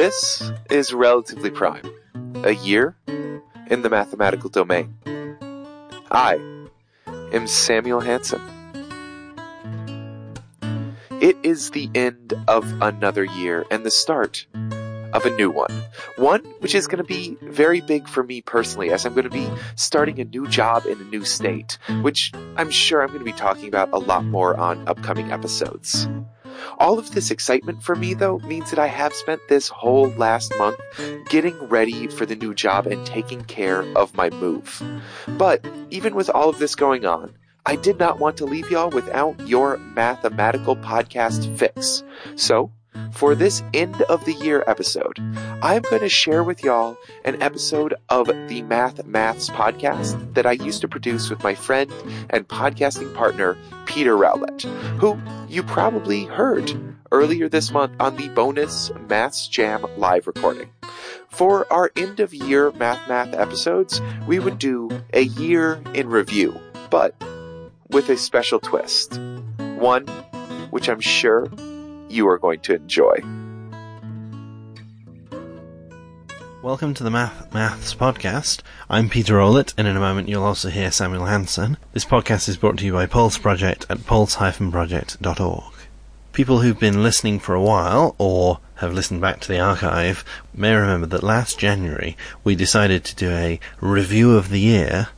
This is relatively prime, a year in the mathematical domain. I am Samuel Hansen. It is the end of another year and the start of a new one. One which is going to be very big for me personally, as I'm going to be starting a new job in a new state, which I'm sure I'm going to be talking about a lot more on upcoming episodes. All of this excitement for me, though, means that I have spent this whole last month getting ready for the new job and taking care of my move. But even with all of this going on, I did not want to leave y'all without your mathematical podcast fix. So, for this end of the year episode, I'm going to share with y'all an episode of the Math Maths podcast that I used to produce with my friend and podcasting partner, Peter Rowlett, who you probably heard earlier this month on the bonus Maths Jam live recording. For our end of year Math Math episodes, we would do a year in review, but with a special twist. One which I'm sure you are going to enjoy. Welcome to the Math Maths podcast. I'm Peter Rowlett, and in a moment you'll also hear Samuel Hansen. This podcast is brought to you by Pulse Project at pulse-project.org. People who've been listening for a while, or have listened back to the archive, may remember that last January we decided to do a review of the year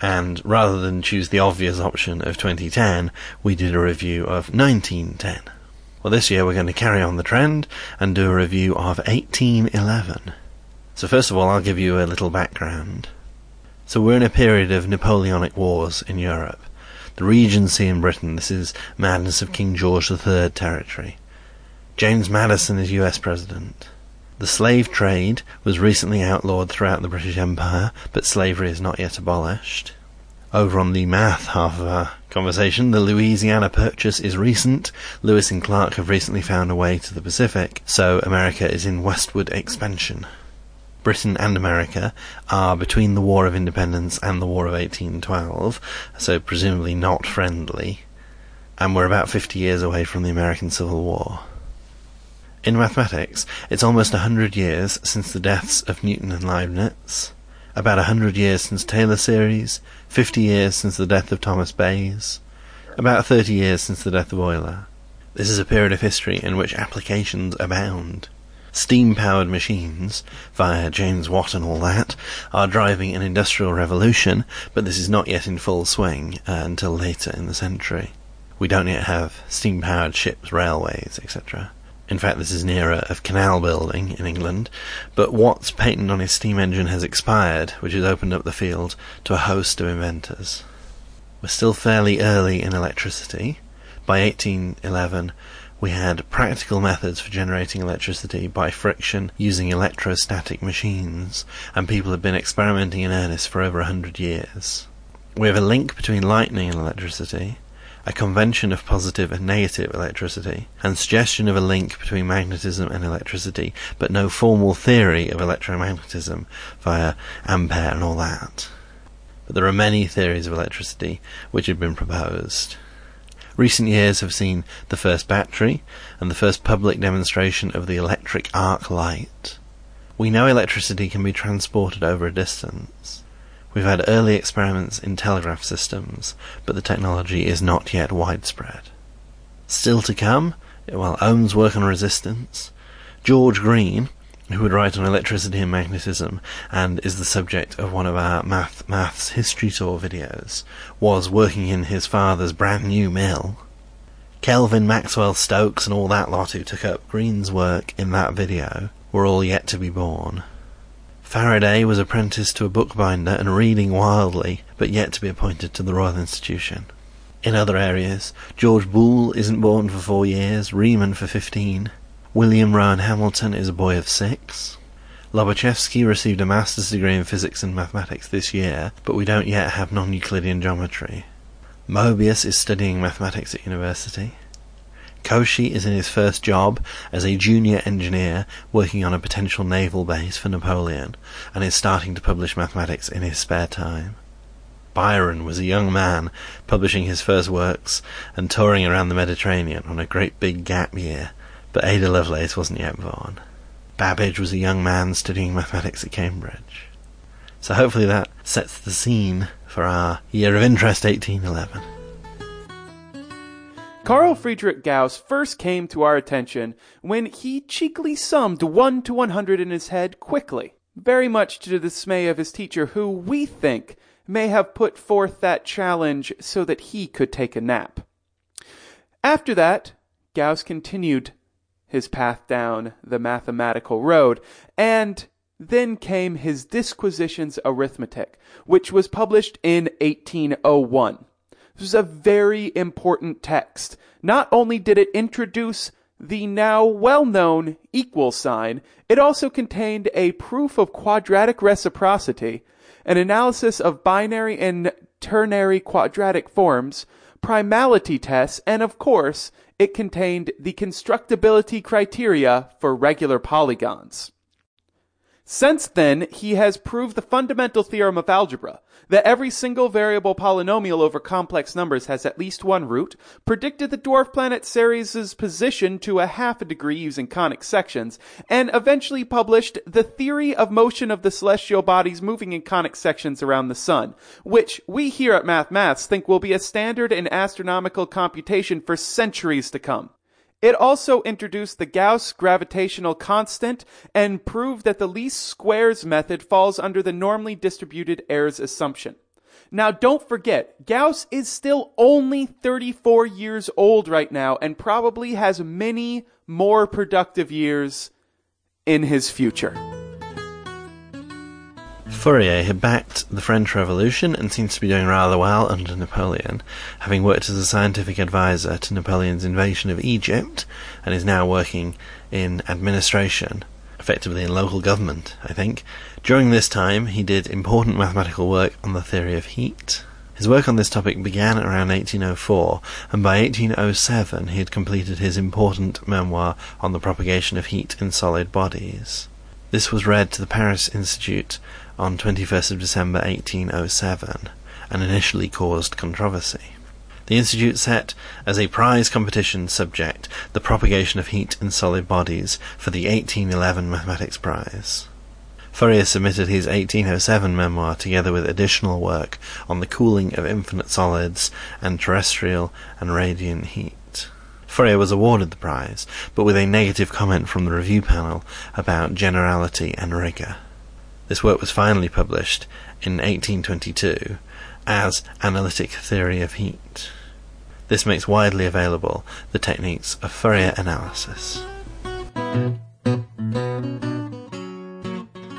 and rather than choose the obvious option of 2010, we did a review of 1910. Well, this year we're going to carry on the trend and do a review of 1811. So, first of all, I'll give you a little background. So, we're in a period of Napoleonic wars in Europe. The Regency in Britain, this is madness of King George III territory. James Madison is US President. The slave trade was recently outlawed throughout the British Empire, but slavery is not yet abolished. Over on the math half of our conversation, the Louisiana Purchase is recent. Lewis and Clark have recently found a way to the Pacific, so America is in westward expansion. Britain and America are between the War of Independence and the War of 1812, so presumably not friendly, and we're about 50 years away from the American Civil War. In mathematics, it's almost a hundred years since the deaths of Newton and Leibniz, about a hundred years since Taylor series, fifty years since the death of Thomas Bayes, about thirty years since the death of Euler. This is a period of history in which applications abound. Steam-powered machines, via James Watt and all that, are driving an industrial revolution, but this is not yet in full swing uh, until later in the century. We don't yet have steam-powered ships, railways, etc. In fact, this is an era of canal building in England, but Watt's patent on his steam engine has expired, which has opened up the field to a host of inventors. We're still fairly early in electricity. By 1811, we had practical methods for generating electricity by friction using electrostatic machines, and people have been experimenting in earnest for over a hundred years. We have a link between lightning and electricity, a convention of positive and negative electricity, and suggestion of a link between magnetism and electricity, but no formal theory of electromagnetism via Ampere and all that. But there are many theories of electricity which have been proposed. Recent years have seen the first battery and the first public demonstration of the electric arc light. We know electricity can be transported over a distance. We've had early experiments in telegraph systems, but the technology is not yet widespread. Still to come, well, Ohm's work on resistance. George Green, who would write on electricity and magnetism and is the subject of one of our math maths history tour videos, was working in his father's brand new mill. Kelvin, Maxwell, Stokes, and all that lot who took up Green's work in that video were all yet to be born. Faraday was apprenticed to a bookbinder and reading wildly, but yet to be appointed to the Royal Institution. In other areas, George Boole isn't born for four years, Riemann for fifteen. William Rowan Hamilton is a boy of six. Lobachevsky received a master's degree in physics and mathematics this year, but we don't yet have non-Euclidean geometry. Mobius is studying mathematics at university. Cauchy is in his first job as a junior engineer working on a potential naval base for Napoleon, and is starting to publish mathematics in his spare time. Byron was a young man publishing his first works and touring around the Mediterranean on a great big gap year, but Ada Lovelace wasn't yet born. Babbage was a young man studying mathematics at Cambridge. So hopefully that sets the scene for our year of interest 1811. Carl Friedrich Gauss first came to our attention when he cheekily summed 1 to 100 in his head quickly, very much to the dismay of his teacher, who, we think, may have put forth that challenge so that he could take a nap. After that, Gauss continued his path down the mathematical road, and then came his Disquisitiones Arithmeticae, which was published in 1801. This was a very important text. Not only did it introduce the now well-known equal sign, it also contained a proof of quadratic reciprocity, an analysis of binary and ternary quadratic forms, primality tests, and of course, it contained the constructibility criteria for regular polygons. Since then, he has proved the fundamental theorem of algebra, that every single variable polynomial over complex numbers has at least one root, predicted the dwarf planet Ceres' position to a half a degree using conic sections, and eventually published the theory of motion of the celestial bodies moving in conic sections around the sun, which we here at Math Maths think will be a standard in astronomical computation for centuries to come. It also introduced the Gauss gravitational constant and proved that the least squares method falls under the normally distributed errors assumption. Now don't forget, Gauss is still only 34 years old right now and probably has many more productive years in his future. Fourier had backed the French Revolution and seems to be doing rather well under Napoleon, having worked as a scientific advisor to Napoleon's invasion of Egypt, and is now working in administration, effectively in local government, I think. During this time, he did important mathematical work on the theory of heat. His work on this topic began around 1804, and by 1807 he had completed his important memoir on the propagation of heat in solid bodies. This was read to the Paris Institute on 21st of December 1807 and initially caused controversy. The Institute set as a prize competition subject the propagation of heat in solid bodies for the 1811 Mathematics Prize. Fourier submitted his 1807 memoir together with additional work on the cooling of infinite solids and terrestrial and radiant heat. Fourier was awarded the prize, but with a negative comment from the review panel about generality and rigour. This work was finally published in 1822 as Analytic Theory of Heat. This makes widely available the techniques of Fourier analysis.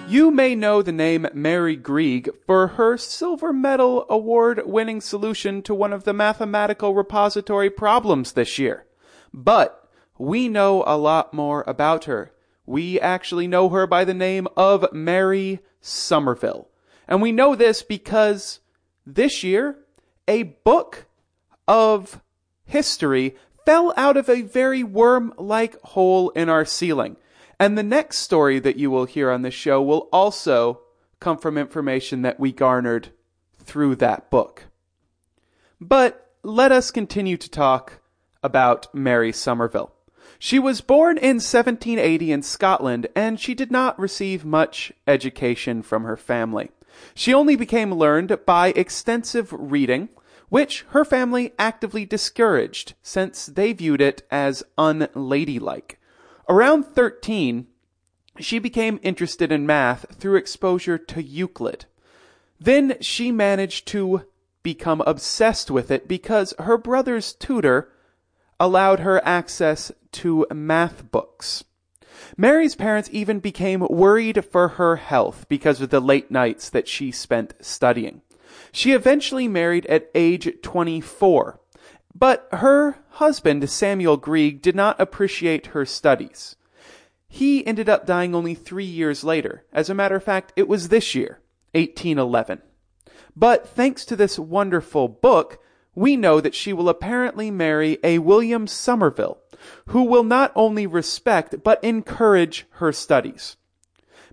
You may know the name Mary Greig for her Silver Medal award winning solution to one of the mathematical repository problems this year. But we know a lot more about her we actually know her by the name of Mary Somerville. And we know this because this year, a book of history fell out of a very worm like hole in our ceiling. And the next story that you will hear on this show will also come from information that we garnered through that book. But let us continue to talk about Mary Somerville. She was born in 1780 in Scotland, and she did not receive much education from her family. She only became learned by extensive reading, which her family actively discouraged, since they viewed it as unladylike. Around 13, she became interested in math through exposure to Euclid. Then she managed to become obsessed with it because her brother's tutor allowed her access to math books. Mary's parents even became worried for her health because of the late nights that she spent studying. She eventually married at age 24, but her husband, Samuel Greig, did not appreciate her studies. He ended up dying only three years later. As a matter of fact, it was this year, 1811. But thanks to this wonderful book, we know that she will apparently marry a William Somerville, who will not only respect but encourage her studies.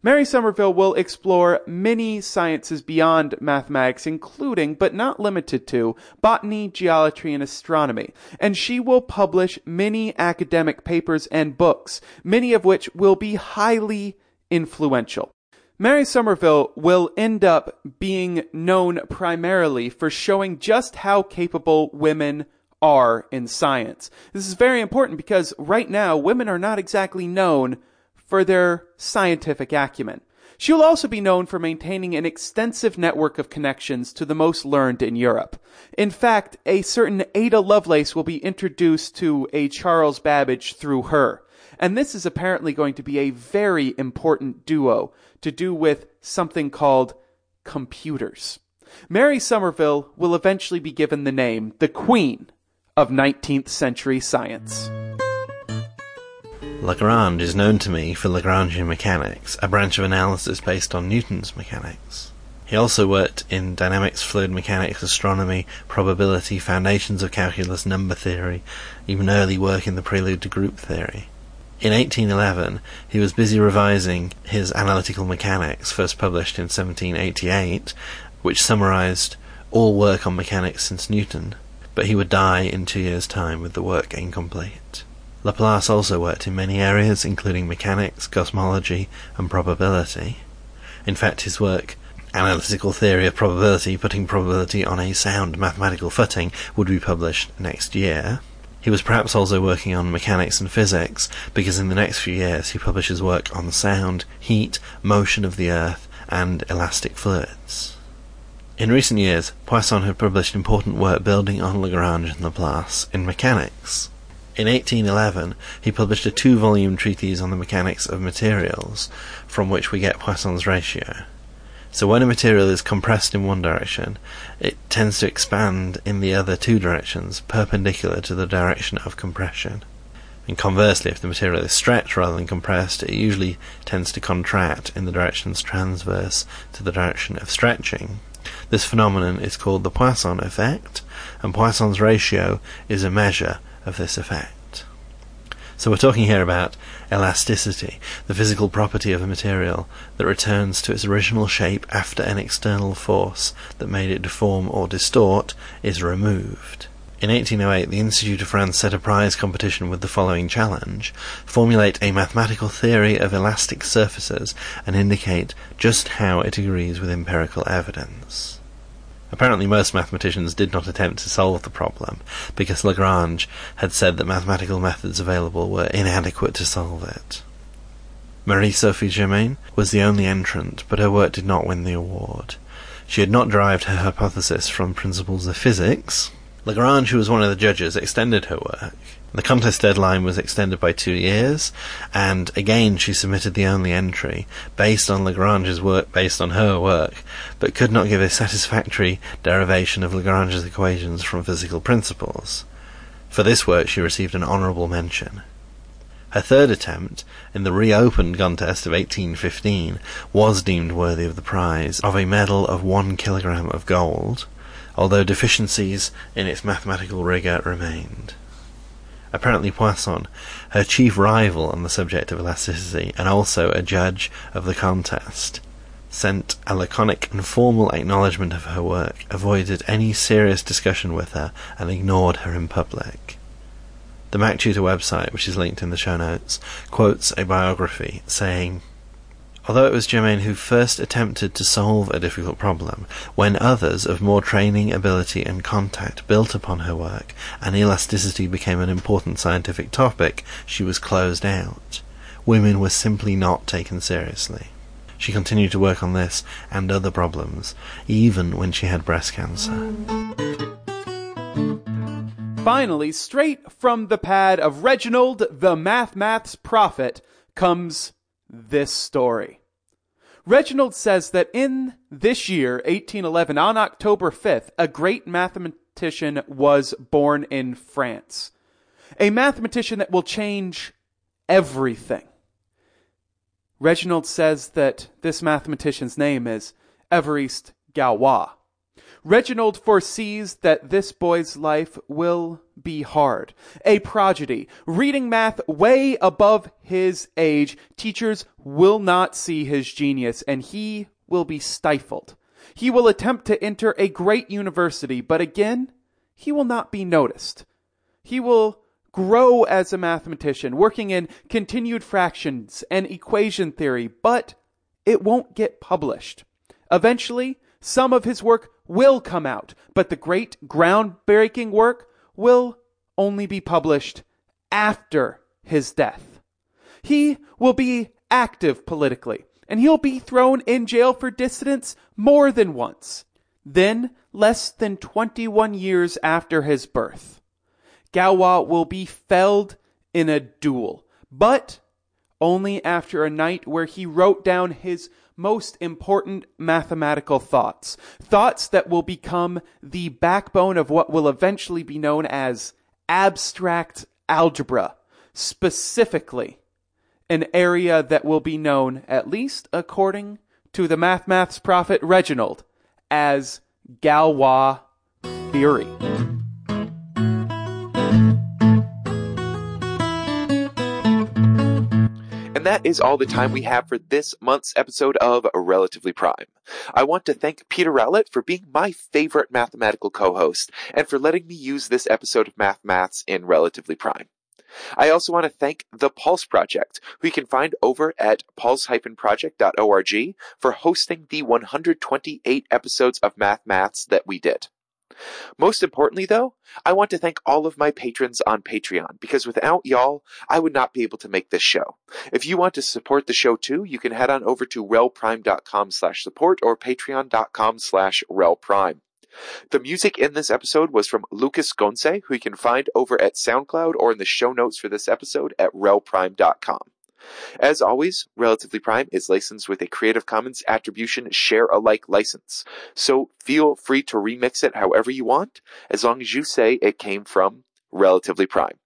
Mary Somerville will explore many sciences beyond mathematics, including, but not limited to, botany, geometry, and astronomy. And she will publish many academic papers and books, many of which will be highly influential. Mary Somerville will end up being known primarily for showing just how capable women are in science. This is very important because right now women are not exactly known for their scientific acumen. She will also be known for maintaining an extensive network of connections to the most learned in Europe. In fact, a certain Ada Lovelace will be introduced to a Charles Babbage through her. And this is apparently going to be a very important duo to do with something called computers. Mary Somerville will eventually be given the name the Queen of 19th century science. Lagrange is known to me for Lagrangian mechanics, a branch of analysis based on Newton's mechanics. He also worked in dynamics, fluid mechanics, astronomy, probability, foundations of calculus, number theory, even early work in the prelude to group theory. In 1811, he was busy revising his Analytical Mechanics, first published in 1788, which summarized all work on mechanics since Newton, but he would die in two years' time with the work incomplete. Laplace also worked in many areas, including mechanics, cosmology, and probability. In fact, his work, Analytical Theory of Probability, putting probability on a sound mathematical footing, would be published next year. He was perhaps also working on mechanics and physics, because in the next few years he publishes work on sound, heat, motion of the earth, and elastic fluids. In recent years, Poisson had published important work building on Lagrange and Laplace in mechanics. In 1811, he published a two volume treatise on the mechanics of materials, from which we get Poisson's ratio. So when a material is compressed in one direction, it tends to expand in the other two directions, perpendicular to the direction of compression. And conversely, if the material is stretched rather than compressed, it usually tends to contract in the directions transverse to the direction of stretching. This phenomenon is called the Poisson effect, and Poisson's ratio is a measure of this effect. So we're talking here about elasticity, the physical property of a material that returns to its original shape after an external force that made it deform or distort is removed. In 1808, the Institute of France set a prize competition with the following challenge formulate a mathematical theory of elastic surfaces and indicate just how it agrees with empirical evidence. Apparently most mathematicians did not attempt to solve the problem, because Lagrange had said that mathematical methods available were inadequate to solve it. Marie-Sophie Germain was the only entrant, but her work did not win the award. She had not derived her hypothesis from principles of physics. Lagrange, who was one of the judges, extended her work, the contest deadline was extended by two years, and again she submitted the only entry, based on Lagrange's work based on her work, but could not give a satisfactory derivation of Lagrange's equations from physical principles. For this work she received an honourable mention. Her third attempt, in the reopened contest of 1815, was deemed worthy of the prize of a medal of one kilogram of gold, although deficiencies in its mathematical rigour remained. Apparently Poisson, her chief rival on the subject of elasticity and also a judge of the contest, sent a laconic and formal acknowledgment of her work, avoided any serious discussion with her, and ignored her in public. The MacTutor website, which is linked in the show notes, quotes a biography saying, Although it was Germain who first attempted to solve a difficult problem, when others of more training, ability, and contact built upon her work, and elasticity became an important scientific topic, she was closed out. Women were simply not taken seriously. She continued to work on this and other problems, even when she had breast cancer. Finally, straight from the pad of Reginald the Math Maths Prophet comes this story. Reginald says that in this year, 1811, on October 5th, a great mathematician was born in France. A mathematician that will change everything. Reginald says that this mathematician's name is Évariste Galois. Reginald foresees that this boy's life will be hard, a prodigy, reading math way above his age. Teachers will not see his genius, and he will be stifled. He will attempt to enter a great university, but again, he will not be noticed. He will grow as a mathematician, working in continued fractions and equation theory, but it won't get published. Eventually, some of his work will come out, but the great groundbreaking work will only be published after his death. He will be active politically, and he'll be thrown in jail for dissidence more than once. Then, less than 21 years after his birth, Galois will be felled in a duel, but only after a night where he wrote down his most important mathematical thoughts. Thoughts that will become the backbone of what will eventually be known as abstract algebra, specifically an area that will be known, at least according to the math maths prophet Reginald, as Galois theory. And that is all the time we have for this month's episode of Relatively Prime. I want to thank Peter Rowlett for being my favorite mathematical co-host and for letting me use this episode of Math Maths in Relatively Prime. I also want to thank the Pulse Project, who you can find over at pulse-project.org for hosting the 128 episodes of Math Maths that we did. Most importantly, though, I want to thank all of my patrons on Patreon because without y'all, I would not be able to make this show. If you want to support the show too, you can head on over to relprime.com slash support or patreon.com slash relprime. The music in this episode was from Lucas Gonze, who you can find over at SoundCloud or in the show notes for this episode at relprime.com. As always, Relatively Prime is licensed with a Creative Commons Attribution Share Alike license, so feel free to remix it however you want, as long as you say it came from Relatively Prime.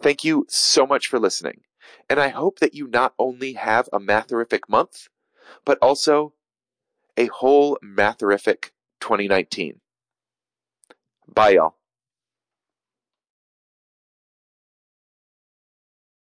Thank you so much for listening, and I hope that you not only have a matherific month, but also a whole matherific 2019. Bye, y'all.